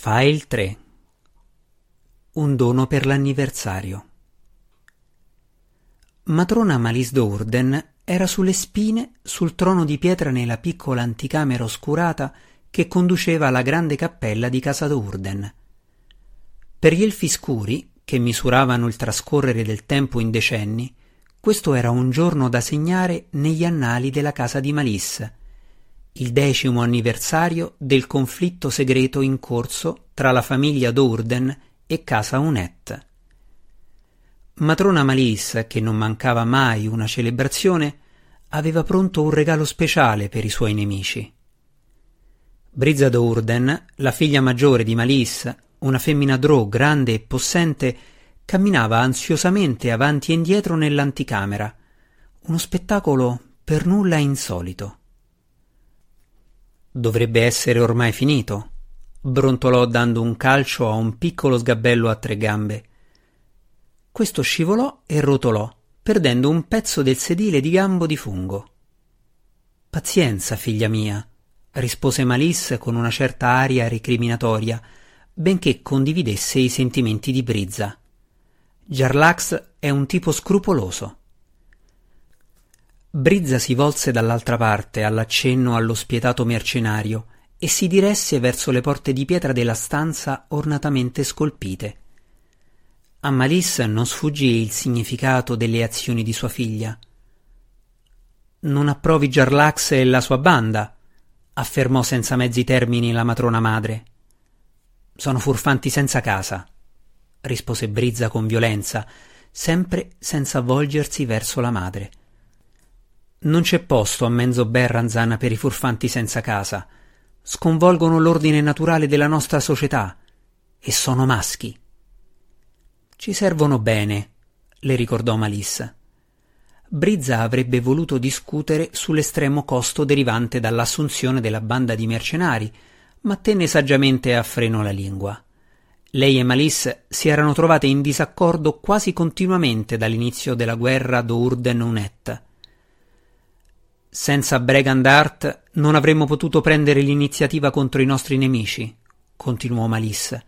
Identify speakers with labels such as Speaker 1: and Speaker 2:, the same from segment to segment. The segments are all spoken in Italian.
Speaker 1: File 3 Un dono per l'anniversario. Matrona Malice d'Urden era sulle spine sul trono di pietra nella piccola anticamera oscurata che conduceva alla grande cappella di casa d'Urden. Per gli elfi scuri, che misuravano il trascorrere del tempo in decenni, questo era un giorno da segnare negli annali della casa di Malice, il decimo anniversario del conflitto segreto in corso tra la famiglia Dourden e casa Unet. Matrona Malice, che non mancava mai una celebrazione, aveva pronto un regalo speciale per i suoi nemici. Brizza Dourden, la figlia maggiore di Malice, una femmina drò grande e possente, camminava ansiosamente avanti e indietro nell'anticamera, uno spettacolo per nulla insolito. Dovrebbe essere ormai finito, brontolò dando un calcio a un piccolo sgabello a tre gambe. Questo scivolò e rotolò, perdendo un pezzo del sedile di gambo di fungo. Pazienza, figlia mia, rispose Malisse con una certa aria recriminatoria, benché condividesse i sentimenti di Brizza. Jarlax è un tipo scrupoloso. Brizza si volse dall'altra parte all'accenno allo spietato mercenario e si diresse verso le porte di pietra della stanza ornatamente scolpite. A Malisse non sfuggì il significato delle azioni di sua figlia. Non approvi Jarlax e la sua banda, affermò senza mezzi termini la matrona madre. Sono furfanti senza casa, rispose Brizza con violenza, sempre senza volgersi verso la madre. Non c'è posto a Menzo Berranzan per i furfanti senza casa. Sconvolgono l'ordine naturale della nostra società. E sono maschi. Ci servono bene, le ricordò Malissa. Brizza avrebbe voluto discutere sull'estremo costo derivante dall'assunzione della banda di mercenari, ma tenne saggiamente a freno la lingua. Lei e Malisse si erano trovate in disaccordo quasi continuamente dall'inizio della guerra d'Urden-Unet senza Bregandart non avremmo potuto prendere l'iniziativa contro i nostri nemici, continuò Malisse.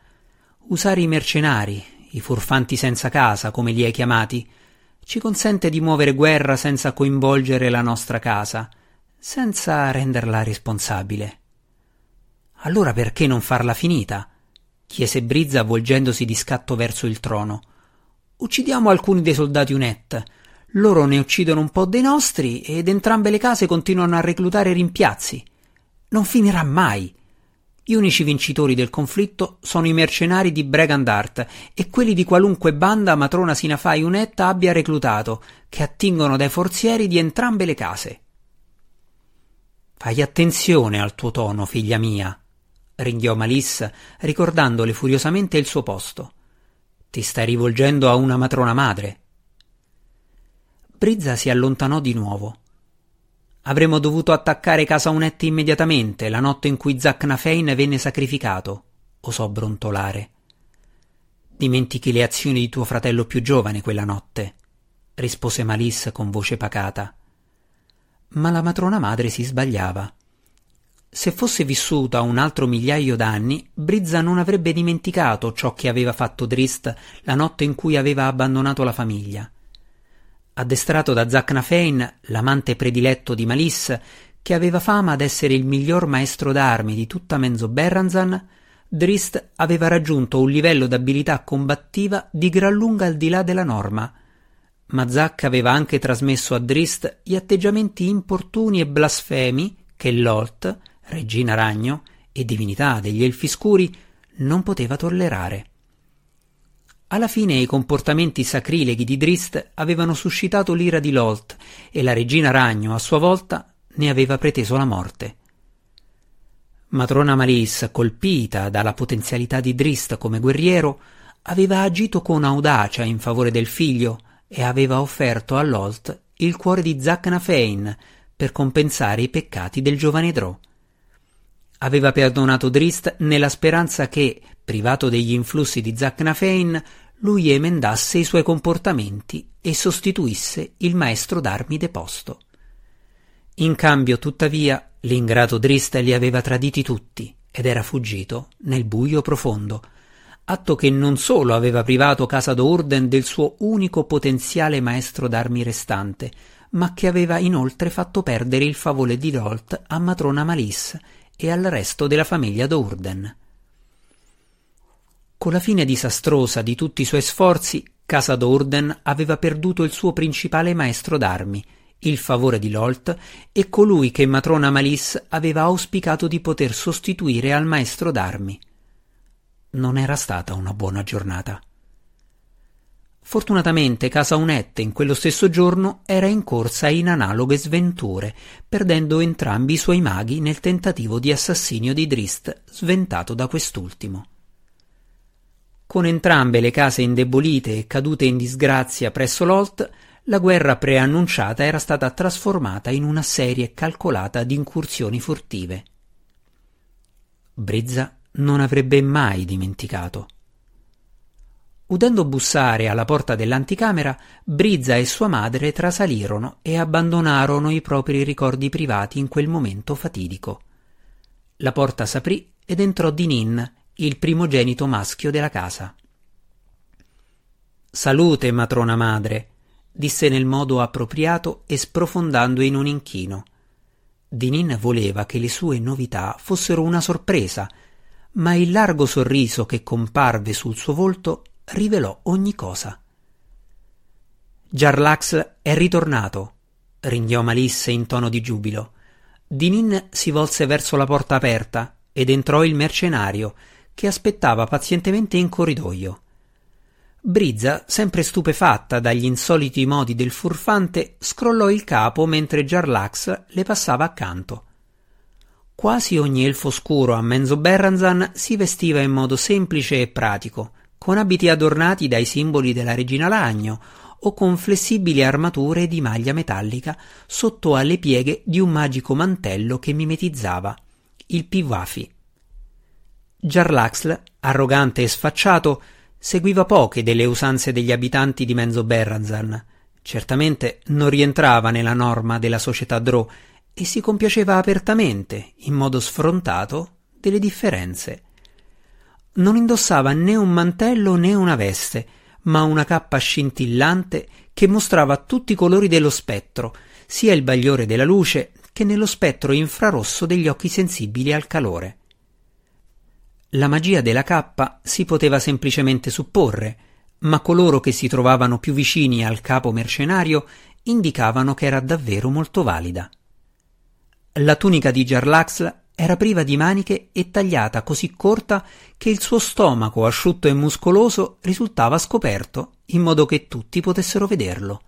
Speaker 1: Usare i mercenari, i furfanti senza casa, come li hai chiamati, ci consente di muovere guerra senza coinvolgere la nostra casa, senza renderla responsabile. Allora perché non farla finita? chiese Brizza volgendosi di scatto verso il trono. Uccidiamo alcuni dei soldati Unet loro ne uccidono un po' dei nostri ed entrambe le case continuano a reclutare rimpiazzi. Non finirà mai. Gli unici vincitori del conflitto sono i mercenari di Bregandart e quelli di qualunque banda matrona Sinafai Unetta abbia reclutato, che attingono dai forzieri di entrambe le case. Fai attenzione al tuo tono, figlia mia, ringhiò Malissa, ricordandole furiosamente il suo posto. Ti stai rivolgendo a una matrona madre. Brizza si allontanò di nuovo. Avremmo dovuto attaccare casa Unetti immediatamente, la notte in cui Zacnafein venne sacrificato, osò brontolare. Dimentichi le azioni di tuo fratello più giovane quella notte, rispose Malisse con voce pacata. Ma la matrona madre si sbagliava. Se fosse vissuta un altro migliaio d'anni, Brizza non avrebbe dimenticato ciò che aveva fatto Drist la notte in cui aveva abbandonato la famiglia. Addestrato da Zacnafein, l'amante prediletto di Malisse, che aveva fama d'essere il miglior maestro d'armi di tutta Menzo Berranzan, Drist aveva raggiunto un livello d'abilità combattiva di gran lunga al di là della norma. Ma Zac aveva anche trasmesso a Drist gli atteggiamenti importuni e blasfemi che Lolt, regina ragno e divinità degli elfi scuri, non poteva tollerare. Alla fine i comportamenti sacrileghi di Drist avevano suscitato l'ira di Lolt e la regina Ragno, a sua volta, ne aveva preteso la morte. Matrona Malis, colpita dalla potenzialità di Drist come guerriero, aveva agito con audacia in favore del figlio e aveva offerto a Lolt il cuore di Zacnafein per compensare i peccati del giovane Drò. Aveva perdonato Drist nella speranza che, privato degli influssi di Zacnafein, lui emendasse i suoi comportamenti e sostituisse il maestro d'armi deposto. In cambio, tuttavia, l'ingrato Drist li aveva traditi tutti ed era fuggito nel buio profondo, atto che non solo aveva privato Casa d'Orden del suo unico potenziale maestro d'armi restante, ma che aveva inoltre fatto perdere il favore di Rolt a matrona Malice e al resto della famiglia d'Urden. Con la fine disastrosa di tutti i suoi sforzi, Casa d'Urden aveva perduto il suo principale maestro d'armi, il favore di Lolt e colui che matrona Malice aveva auspicato di poter sostituire al maestro d'armi. Non era stata una buona giornata. Fortunatamente Casa Unette in quello stesso giorno era in corsa in analoghe sventure, perdendo entrambi i suoi maghi nel tentativo di assassinio di Drist, sventato da quest'ultimo. Con entrambe le case indebolite e cadute in disgrazia presso Lolt, la guerra preannunciata era stata trasformata in una serie calcolata di incursioni furtive. Brizza non avrebbe mai dimenticato. Udendo bussare alla porta dell'anticamera, Brizza e sua madre trasalirono e abbandonarono i propri ricordi privati in quel momento fatidico. La porta s'aprì ed entrò Dinin, il primogenito maschio della casa. Salute, matrona madre, disse nel modo appropriato e sprofondando in un inchino. Dinin voleva che le sue novità fossero una sorpresa, ma il largo sorriso che comparve sul suo volto rivelò ogni cosa. Jarlax è ritornato, ringhiò Malisse in tono di giubilo. Dinin si volse verso la porta aperta ed entrò il mercenario, che aspettava pazientemente in corridoio. Brizza, sempre stupefatta dagli insoliti modi del furfante, scrollò il capo mentre Jarlax le passava accanto. Quasi ogni elfo scuro a Menzo Berranzan si vestiva in modo semplice e pratico, con abiti adornati dai simboli della regina Lagno o con flessibili armature di maglia metallica sotto alle pieghe di un magico mantello che mimetizzava il Pivafi. Jarlaxl, arrogante e sfacciato, seguiva poche delle usanze degli abitanti di Menzo Berranzan. Certamente non rientrava nella norma della società Drò e si compiaceva apertamente, in modo sfrontato, delle differenze non indossava né un mantello né una veste, ma una cappa scintillante che mostrava tutti i colori dello spettro, sia il bagliore della luce che nello spettro infrarosso degli occhi sensibili al calore. La magia della cappa si poteva semplicemente supporre, ma coloro che si trovavano più vicini al capo mercenario indicavano che era davvero molto valida. La tunica di Jarlaxla era priva di maniche e tagliata così corta che il suo stomaco asciutto e muscoloso risultava scoperto, in modo che tutti potessero vederlo.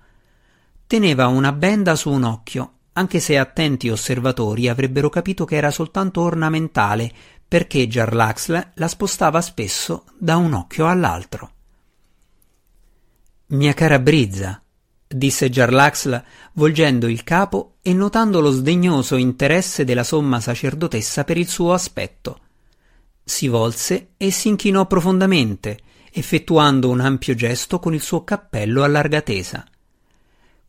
Speaker 1: Teneva una benda su un occhio, anche se attenti osservatori avrebbero capito che era soltanto ornamentale, perché Jarlaxle la spostava spesso da un occhio all'altro. Mia cara Brizza, disse Jarlaxle volgendo il capo e notando lo sdegnoso interesse della somma sacerdotessa per il suo aspetto. Si volse e si inchinò profondamente, effettuando un ampio gesto con il suo cappello a larga tesa.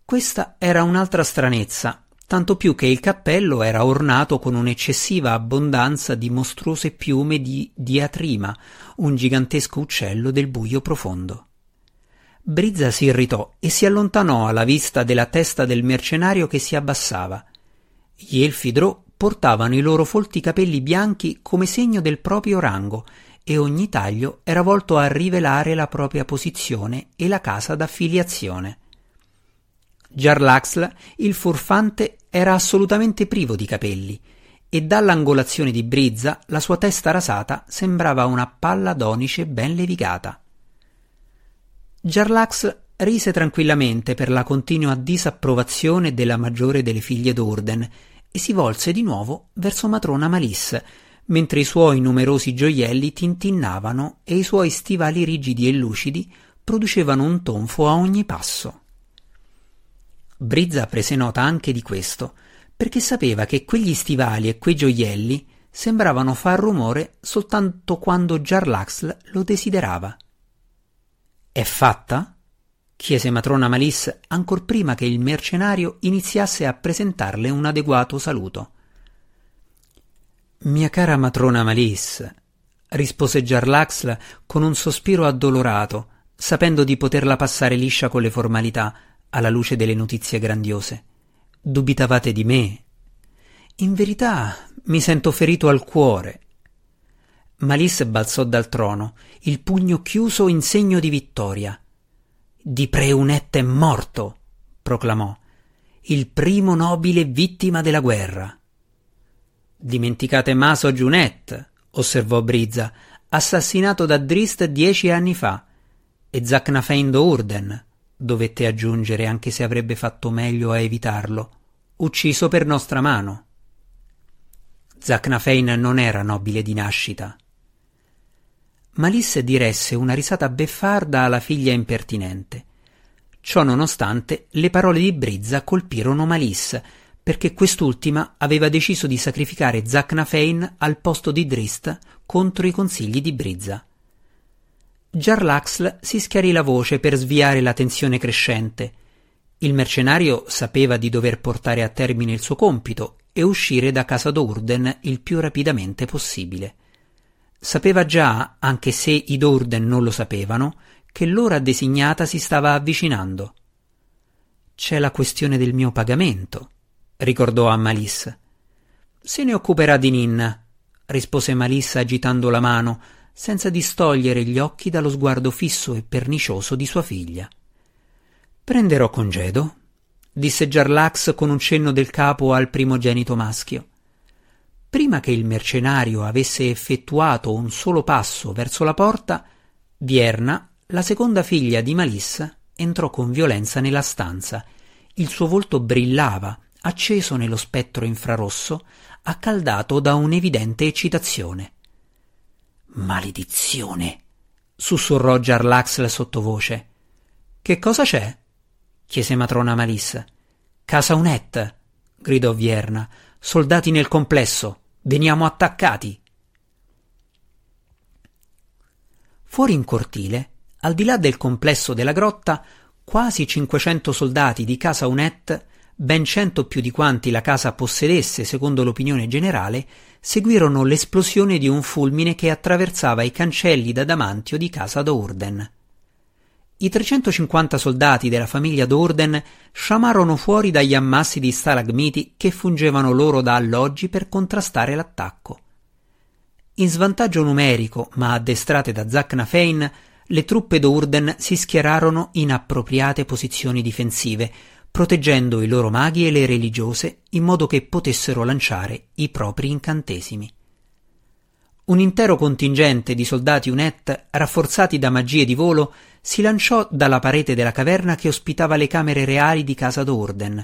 Speaker 1: Questa era un'altra stranezza, tanto più che il cappello era ornato con un'eccessiva abbondanza di mostruose piume di diatrima, un gigantesco uccello del buio profondo. Brizza si irritò e si allontanò alla vista della testa del mercenario che si abbassava. Gli elfi Drò portavano i loro folti capelli bianchi come segno del proprio rango e ogni taglio era volto a rivelare la propria posizione e la casa d'affiliazione. Jarlaxl, il furfante, era assolutamente privo di capelli e dall'angolazione di Brizza la sua testa rasata sembrava una palla d'onice ben levigata. Jarlax rise tranquillamente per la continua disapprovazione della maggiore delle figlie d'Orden e si volse di nuovo verso matrona Malisse, mentre i suoi numerosi gioielli tintinnavano e i suoi stivali rigidi e lucidi producevano un tonfo a ogni passo. Brizza prese nota anche di questo, perché sapeva che quegli stivali e quei gioielli sembravano far rumore soltanto quando Jarlaxl lo desiderava. È fatta? chiese matrona Malisse ancor prima che il mercenario iniziasse a presentarle un adeguato saluto. Mia cara matrona Malice, rispose Jarlaxle con un sospiro addolorato, sapendo di poterla passare liscia con le formalità alla luce delle notizie grandiose. Dubitavate di me. In verità mi sento ferito al cuore. Malice balzò dal trono, il pugno chiuso in segno di vittoria. Di Preunette è morto, proclamò, il primo nobile vittima della guerra. Dimenticate Maso Giunet, osservò Brizza, assassinato da Drist dieci anni fa, e Zacnafein Urden, dovette aggiungere anche se avrebbe fatto meglio a evitarlo, ucciso per nostra mano. Zacnafein non era nobile di nascita. Malisse diresse una risata beffarda alla figlia impertinente. Ciò nonostante, le parole di Brizza colpirono Malisse, perché quest'ultima aveva deciso di sacrificare Zacnafein al posto di Drist contro i consigli di Brizza. Jarlaxl si schiarì la voce per sviare la tensione crescente. Il mercenario sapeva di dover portare a termine il suo compito e uscire da casa d'Urden il più rapidamente possibile. Sapeva già, anche se i d'Urden non lo sapevano, che l'ora designata si stava avvicinando. C'è la questione del mio pagamento, ricordò a Malissa. Se ne occuperà di Ninna, rispose Malissa agitando la mano, senza distogliere gli occhi dallo sguardo fisso e pernicioso di sua figlia. Prenderò congedo, disse Jarlax con un cenno del capo al primogenito maschio. Prima che il mercenario avesse effettuato un solo passo verso la porta, Vierna, la seconda figlia di Malissa, entrò con violenza nella stanza. Il suo volto brillava acceso nello spettro infrarosso, accaldato da un'evidente eccitazione. Maledizione! sussurrò Jarlaxle sottovoce. Che cosa c'è? chiese matrona Malissa. Casa Unet, gridò Vierna. Soldati nel complesso. Veniamo attaccati. Fuori in cortile, al di là del complesso della grotta, quasi cinquecento soldati di casa Unet ben cento più di quanti la casa possedesse secondo l'opinione generale, seguirono l'esplosione di un fulmine che attraversava i cancelli d'adamantio di casa d'Urden. I 350 soldati della famiglia d'Urden sciamarono fuori dagli ammassi di stalagmiti che fungevano loro da alloggi per contrastare l'attacco. In svantaggio numerico, ma addestrate da Zacnafein, le truppe d'Urden si schierarono in appropriate posizioni difensive, proteggendo i loro maghi e le religiose in modo che potessero lanciare i propri incantesimi. Un intero contingente di soldati UNET, rafforzati da magie di volo, si lanciò dalla parete della caverna che ospitava le camere reali di casa d'Orden.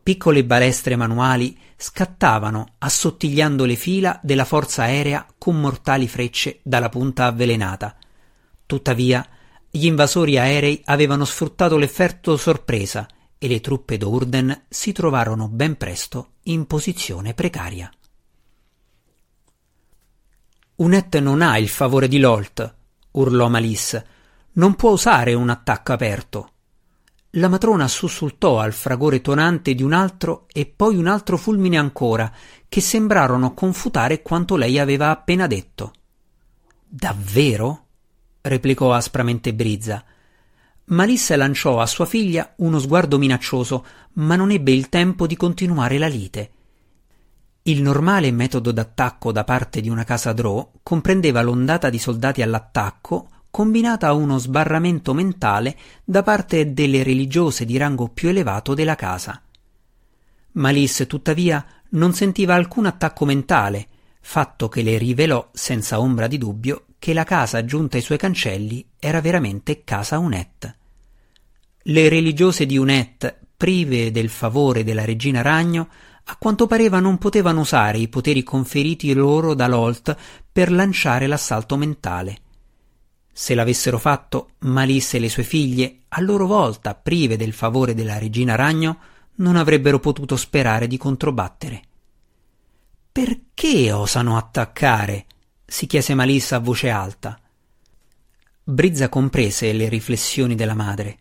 Speaker 1: Piccole balestre manuali scattavano, assottigliando le fila della forza aerea con mortali frecce dalla punta avvelenata. Tuttavia, gli invasori aerei avevano sfruttato l'effetto sorpresa e le truppe d'Urden si trovarono ben presto in posizione precaria. Unet non ha il favore di Lolt, urlò Malisse. Non può usare un attacco aperto. La matrona sussultò al fragore tonante di un altro e poi un altro fulmine ancora, che sembrarono confutare quanto lei aveva appena detto. Davvero? replicò aspramente Brizza. Malissa lanciò a sua figlia uno sguardo minaccioso, ma non ebbe il tempo di continuare la lite. Il normale metodo d'attacco da parte di una casa Drò comprendeva l'ondata di soldati all'attacco combinata a uno sbarramento mentale da parte delle religiose di rango più elevato della casa. Malisse, tuttavia, non sentiva alcun attacco mentale, fatto che le rivelò senza ombra di dubbio che la casa giunta ai suoi cancelli era veramente casa Unet. Le religiose di Unet, prive del favore della regina Ragno, a quanto pareva non potevano usare i poteri conferiti loro da Lolt per lanciare l'assalto mentale. Se l'avessero fatto, Malisse e le sue figlie, a loro volta prive del favore della regina Ragno, non avrebbero potuto sperare di controbattere. Perché osano attaccare? si chiese Malissa a voce alta. Brizza comprese le riflessioni della madre.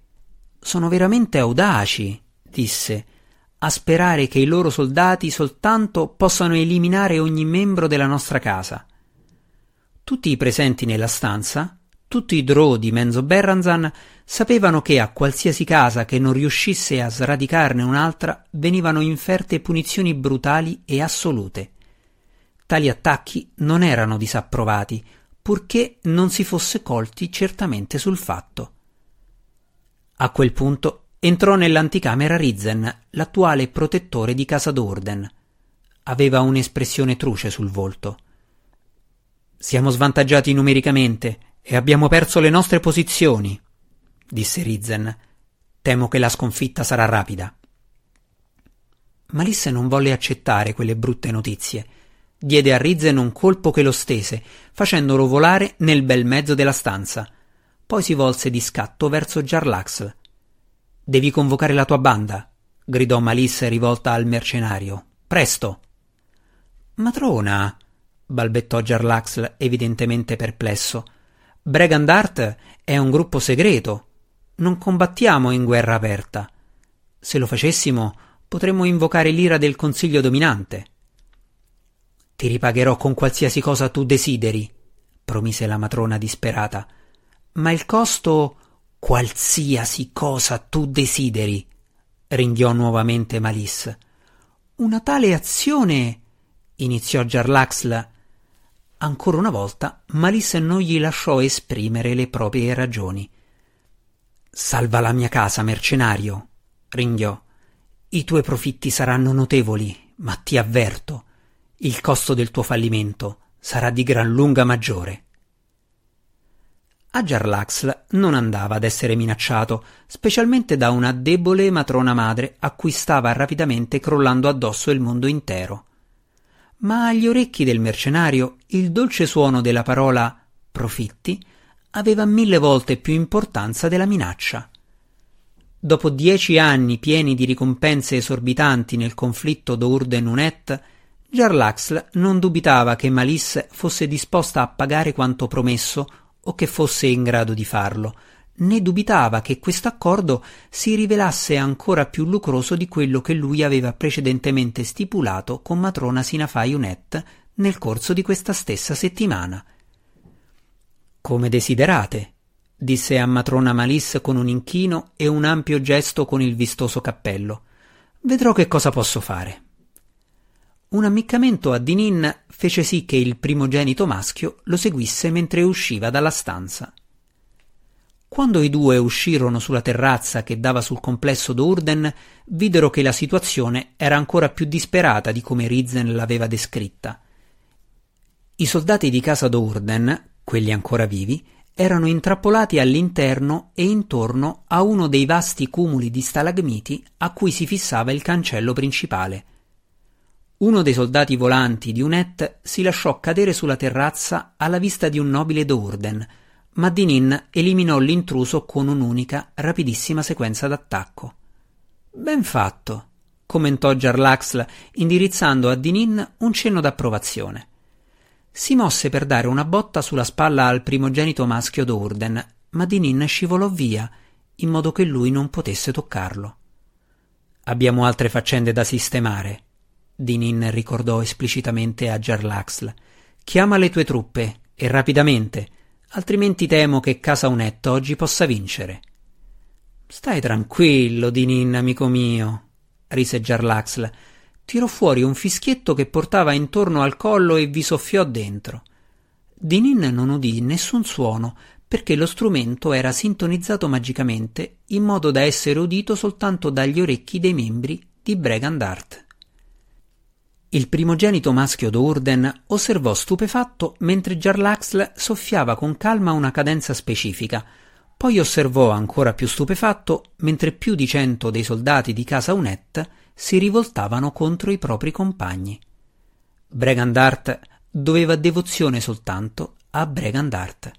Speaker 1: Sono veramente audaci, disse. a sperare che i loro soldati soltanto possano eliminare ogni membro della nostra casa. Tutti i presenti nella stanza, tutti i Drow di Menzo Berranzan, sapevano che a qualsiasi casa che non riuscisse a sradicarne un'altra venivano inferte punizioni brutali e assolute. Tali attacchi non erano disapprovati, purché non si fosse colti certamente sul fatto. A quel punto entrò nell'anticamera Rizzen, l'attuale protettore di casa d'Orden. Aveva un'espressione truce sul volto. Siamo svantaggiati numericamente e abbiamo perso le nostre posizioni, disse Rizzen. Temo che la sconfitta sarà rapida. Malisse non volle accettare quelle brutte notizie. Diede a Rizzen un colpo che lo stese, facendolo volare nel bel mezzo della stanza. Poi si volse di scatto verso Jarlaxl. Devi convocare la tua banda, gridò Malisse rivolta al mercenario. Presto. Matrona, balbettò Jarlaxl evidentemente perplesso. Bregandart è un gruppo segreto. Non combattiamo in guerra aperta. Se lo facessimo, potremmo invocare l'ira del Consiglio dominante. Ti ripagherò con qualsiasi cosa tu desideri, promise la matrona disperata. Ma il costo Qualsiasi cosa tu desideri, ringhiò nuovamente Malisse. Una tale azione. iniziò Jarlaxla. Ancora una volta Malisse non gli lasciò esprimere le proprie ragioni. Salva la mia casa, mercenario, ringhiò. I tuoi profitti saranno notevoli, ma ti avverto, il costo del tuo fallimento sarà di gran lunga maggiore. A Jarlaxl non andava ad essere minacciato, specialmente da una debole matrona madre a cui stava rapidamente crollando addosso il mondo intero. Ma agli orecchi del mercenario il dolce suono della parola profitti aveva mille volte più importanza della minaccia. Dopo dieci anni pieni di ricompense esorbitanti nel conflitto d'Urden-Unet, Jarlaxl non dubitava che Malisse fosse disposta a pagare quanto promesso o che fosse in grado di farlo, né dubitava che questo accordo si rivelasse ancora più lucroso di quello che lui aveva precedentemente stipulato con matrona Sinafai Unet nel corso di questa stessa settimana. Come desiderate, disse a matrona Malis con un inchino e un ampio gesto con il vistoso cappello. Vedrò che cosa posso fare. Un ammiccamento a Dinin fece sì che il primogenito maschio lo seguisse mentre usciva dalla stanza. Quando i due uscirono sulla terrazza che dava sul complesso d'Urden, videro che la situazione era ancora più disperata di come Rizzen l'aveva descritta. I soldati di casa d'Urden, quelli ancora vivi, erano intrappolati all'interno e intorno a uno dei vasti cumuli di stalagmiti a cui si fissava il cancello principale. Uno dei soldati volanti di Unet si lasciò cadere sulla terrazza alla vista di un nobile d'Urden, ma Dinin eliminò l'intruso con un'unica, rapidissima sequenza d'attacco. Ben fatto, commentò Jarlaxl, indirizzando a Dinin un cenno d'approvazione. Si mosse per dare una botta sulla spalla al primogenito maschio d'Urden, ma Dinin scivolò via, in modo che lui non potesse toccarlo. Abbiamo altre faccende da sistemare, Dinin ricordò esplicitamente a Jarlaxl. Chiama le tue truppe, e rapidamente, altrimenti temo che Casa Unetto oggi possa vincere. Stai tranquillo, Dinin, amico mio, rise Jarlaxl. Tirò fuori un fischietto che portava intorno al collo e vi soffiò dentro. Dinin non udì nessun suono, perché lo strumento era sintonizzato magicamente in modo da essere udito soltanto dagli orecchi dei membri di Bregandart. Il primogenito maschio d'Urden osservò stupefatto mentre Jarlaxle soffiava con calma una cadenza specifica. Poi osservò ancora più stupefatto mentre più di cento dei soldati di casa Unet si rivoltavano contro i propri compagni. Bregandart doveva devozione soltanto a Bregandart.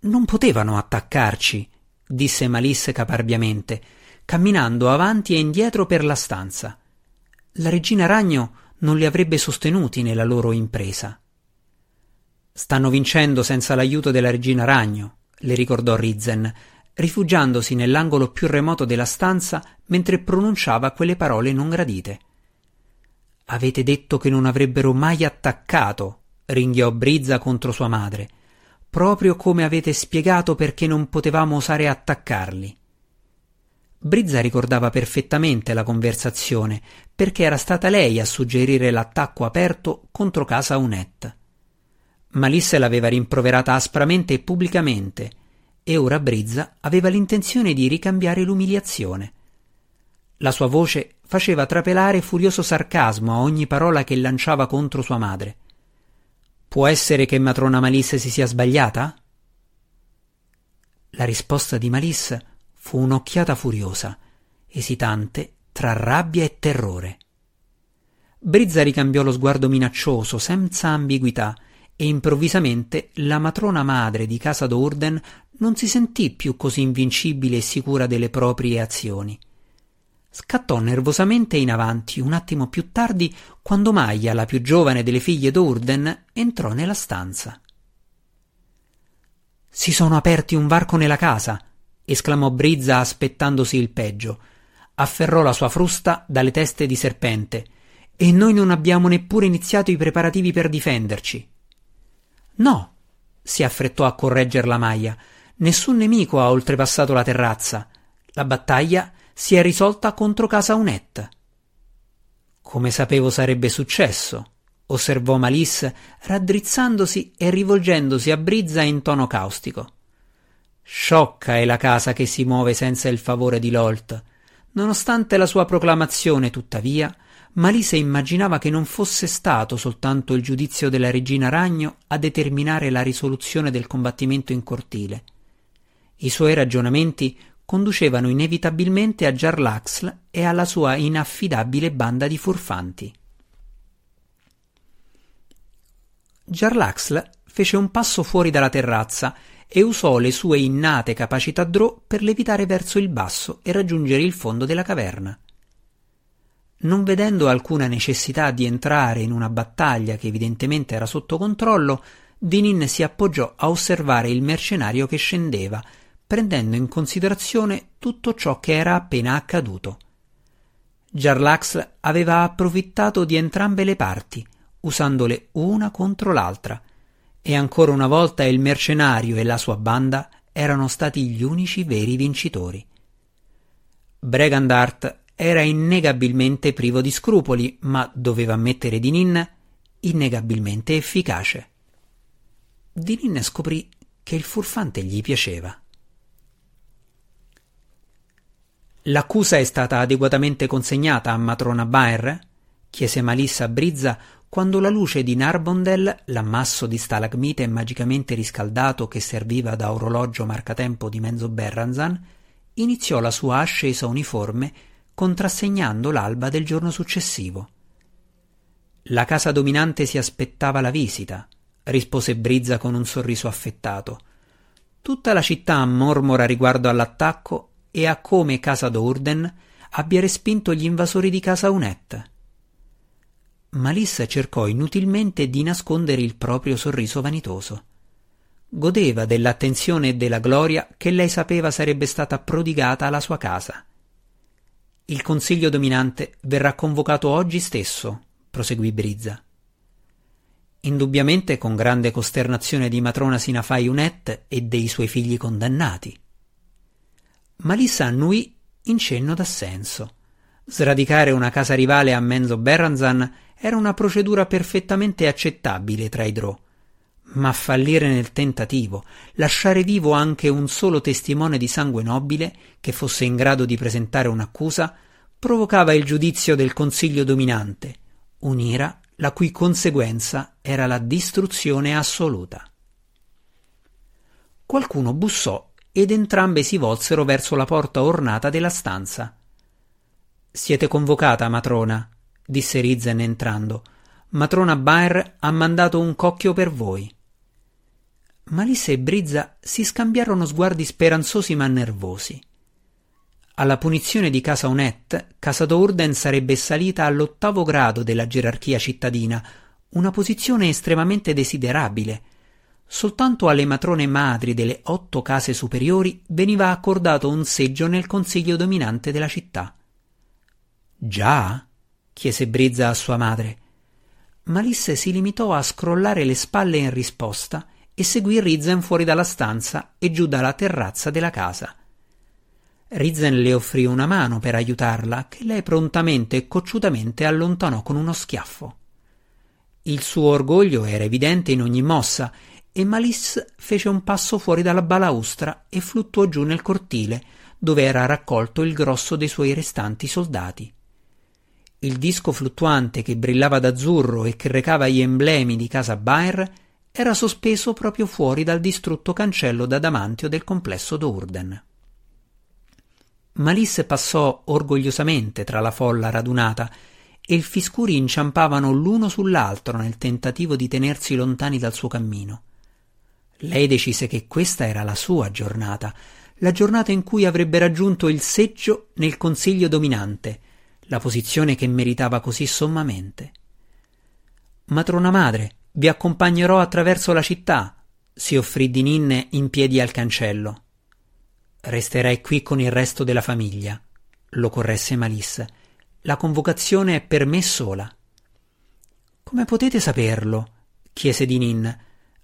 Speaker 1: Non potevano attaccarci, disse Malisse caparbiamente, camminando avanti e indietro per la stanza la regina ragno non li avrebbe sostenuti nella loro impresa. Stanno vincendo senza l'aiuto della regina ragno, le ricordò Rizzen. rifugiandosi nell'angolo più remoto della stanza mentre pronunciava quelle parole non gradite. Avete detto che non avrebbero mai attaccato, ringhiò Brizza contro sua madre, proprio come avete spiegato perché non potevamo osare attaccarli. Brizza ricordava perfettamente la conversazione, perché era stata lei a suggerire l'attacco aperto contro casa Unet. Malisse l'aveva rimproverata aspramente e pubblicamente, e ora Brizza aveva l'intenzione di ricambiare l'umiliazione. La sua voce faceva trapelare furioso sarcasmo a ogni parola che lanciava contro sua madre. Può essere che matrona Malisse si sia sbagliata? La risposta di Malisse fu un'occhiata furiosa, esitante tra rabbia e terrore. Brizza ricambiò lo sguardo minaccioso, senza ambiguità, e improvvisamente la matrona madre di casa d'Urden non si sentì più così invincibile e sicura delle proprie azioni. Scattò nervosamente in avanti un attimo più tardi quando Maia, la più giovane delle figlie d'Urden, entrò nella stanza. Si sono aperti un varco nella casa, esclamò Brizza aspettandosi il peggio. Afferrò la sua frusta dalle teste di serpente. E noi non abbiamo neppure iniziato i preparativi per difenderci. No, si affrettò a correggerla Maia. Nessun nemico ha oltrepassato la terrazza. La battaglia si è risolta contro casa Unet. Come sapevo sarebbe successo, osservò Malisse, raddrizzandosi e rivolgendosi a Brizza in tono caustico. Sciocca è la casa che si muove senza il favore di Lolt. Nonostante la sua proclamazione, tuttavia, Malise immaginava che non fosse stato soltanto il giudizio della regina Ragno a determinare la risoluzione del combattimento in cortile. I suoi ragionamenti conducevano inevitabilmente a Jarlaxl e alla sua inaffidabile banda di furfanti. Jarlaxl fece un passo fuori dalla terrazza e usò le sue innate capacità Drò per levitare verso il basso e raggiungere il fondo della caverna. Non vedendo alcuna necessità di entrare in una battaglia che evidentemente era sotto controllo, Dinin si appoggiò a osservare il mercenario che scendeva, prendendo in considerazione tutto ciò che era appena accaduto. Jarlaxl aveva approfittato di entrambe le parti, usandole una contro l'altra, e ancora una volta il mercenario e la sua banda erano stati gli unici veri vincitori. Bregandart era innegabilmente privo di scrupoli, ma doveva ammettere di Nin innegabilmente efficace. Dinin scoprì che il furfante gli piaceva. L'accusa è stata adeguatamente consegnata a matrona Baer? Chiese Malissa Brizza quando la luce di Narbondel, l'ammasso di stalagmite magicamente riscaldato che serviva da orologio marcatempo di Menzo Berranzan, iniziò la sua ascesa uniforme contrassegnando l'alba del giorno successivo. La casa dominante si aspettava la visita, rispose Brizza con un sorriso affettato. Tutta la città mormora riguardo all'attacco e a come casa d'Urden abbia respinto gli invasori di casa Unet. Malissa cercò inutilmente di nascondere il proprio sorriso vanitoso. Godeva dell'attenzione e della gloria che lei sapeva sarebbe stata prodigata alla sua casa. Il consiglio dominante verrà convocato oggi stesso, proseguì Brizza. Indubbiamente con grande costernazione di matrona Sinafai Unet e dei suoi figli condannati. Malissa annuì in cenno d'assenso. Sradicare una casa rivale a Menzo Berranzan era una procedura perfettamente accettabile tra i Drò. Ma fallire nel tentativo, lasciare vivo anche un solo testimone di sangue nobile che fosse in grado di presentare un'accusa, provocava il giudizio del consiglio dominante, un'ira la cui conseguenza era la distruzione assoluta. Qualcuno bussò ed entrambe si volsero verso la porta ornata della stanza. Siete convocata, matrona, disse Rizzen entrando. Matrona Baer ha mandato un cocchio per voi. Malisse e Brizza si scambiarono sguardi speranzosi ma nervosi. Alla punizione di Casa Onet, Casa d'Orden sarebbe salita all'ottavo grado della gerarchia cittadina, una posizione estremamente desiderabile. soltanto alle matrone madri delle otto case superiori veniva accordato un seggio nel consiglio dominante della città. Già? Chiese Brizza a sua madre. Malisse si limitò a scrollare le spalle in risposta e seguì Rizzen fuori dalla stanza e giù dalla terrazza della casa. Rizzen le offrì una mano per aiutarla, che lei prontamente e cocciutamente allontanò con uno schiaffo. Il suo orgoglio era evidente in ogni mossa e Malice fece un passo fuori dalla balaustra e fluttuò giù nel cortile, dove era raccolto il grosso dei suoi restanti soldati. Il disco fluttuante che brillava d'azzurro e che recava gli emblemi di casa Baer era sospeso proprio fuori dal distrutto cancello d'adamantio del complesso d'Urden. Malisse passò orgogliosamente tra la folla radunata e il Fiscuri inciampavano l'uno sull'altro nel tentativo di tenersi lontani dal suo cammino. Lei decise che questa era la sua giornata, la giornata in cui avrebbe raggiunto il seggio nel consiglio dominante, la posizione che meritava così sommamente. Matrona madre, vi accompagnerò attraverso la città, si offrì di Ninne in piedi al cancello. Resterai qui con il resto della famiglia, lo corresse Malisse. La convocazione è per me sola. Come potete saperlo? chiese di Nin,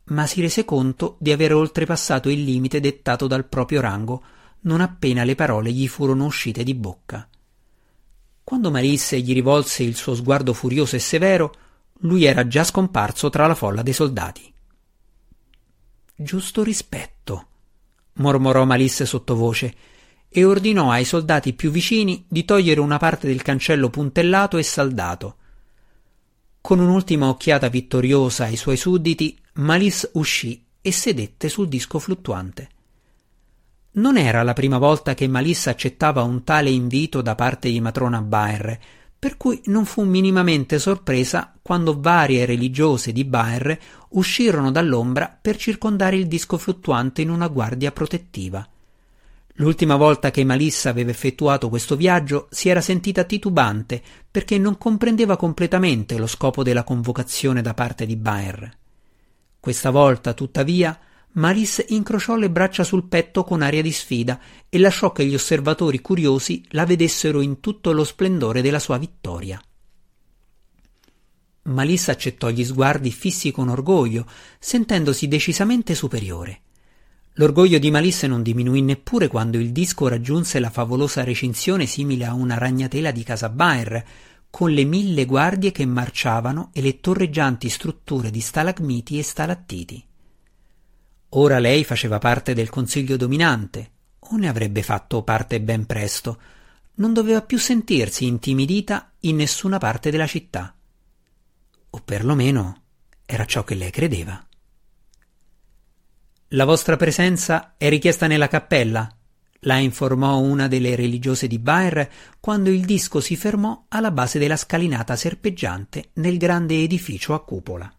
Speaker 1: ma si rese conto di aver oltrepassato il limite dettato dal proprio rango non appena le parole gli furono uscite di bocca. Quando Malisse gli rivolse il suo sguardo furioso e severo, lui era già scomparso tra la folla dei soldati. Giusto rispetto, mormorò Malisse sottovoce e ordinò ai soldati più vicini di togliere una parte del cancello puntellato e saldato. Con un'ultima occhiata vittoriosa ai suoi sudditi, Malisse uscì e sedette sul disco fluttuante. Non era la prima volta che Malisse accettava un tale invito da parte di matrona Baer, per cui non fu minimamente sorpresa quando varie religiose di Baer uscirono dall'ombra per circondare il disco fluttuante in una guardia protettiva. L'ultima volta che Malissa aveva effettuato questo viaggio si era sentita titubante perché non comprendeva completamente lo scopo della convocazione da parte di Baer. Questa volta, tuttavia, Maris incrociò le braccia sul petto con aria di sfida e lasciò che gli osservatori curiosi la vedessero in tutto lo splendore della sua vittoria. Malis accettò gli sguardi fissi con orgoglio, sentendosi decisamente superiore. L'orgoglio di Malisse non diminuì neppure quando il disco raggiunse la favolosa recinzione simile a una ragnatela di casa Baer, con le mille guardie che marciavano e le torreggianti strutture di stalagmiti e stalattiti. Ora lei faceva parte del consiglio dominante, o ne avrebbe fatto parte ben presto. Non doveva più sentirsi intimidita in nessuna parte della città. O perlomeno era ciò che lei credeva. La vostra presenza è richiesta nella cappella, la informò una delle religiose di Baer quando il disco si fermò alla base della scalinata serpeggiante nel grande edificio a cupola.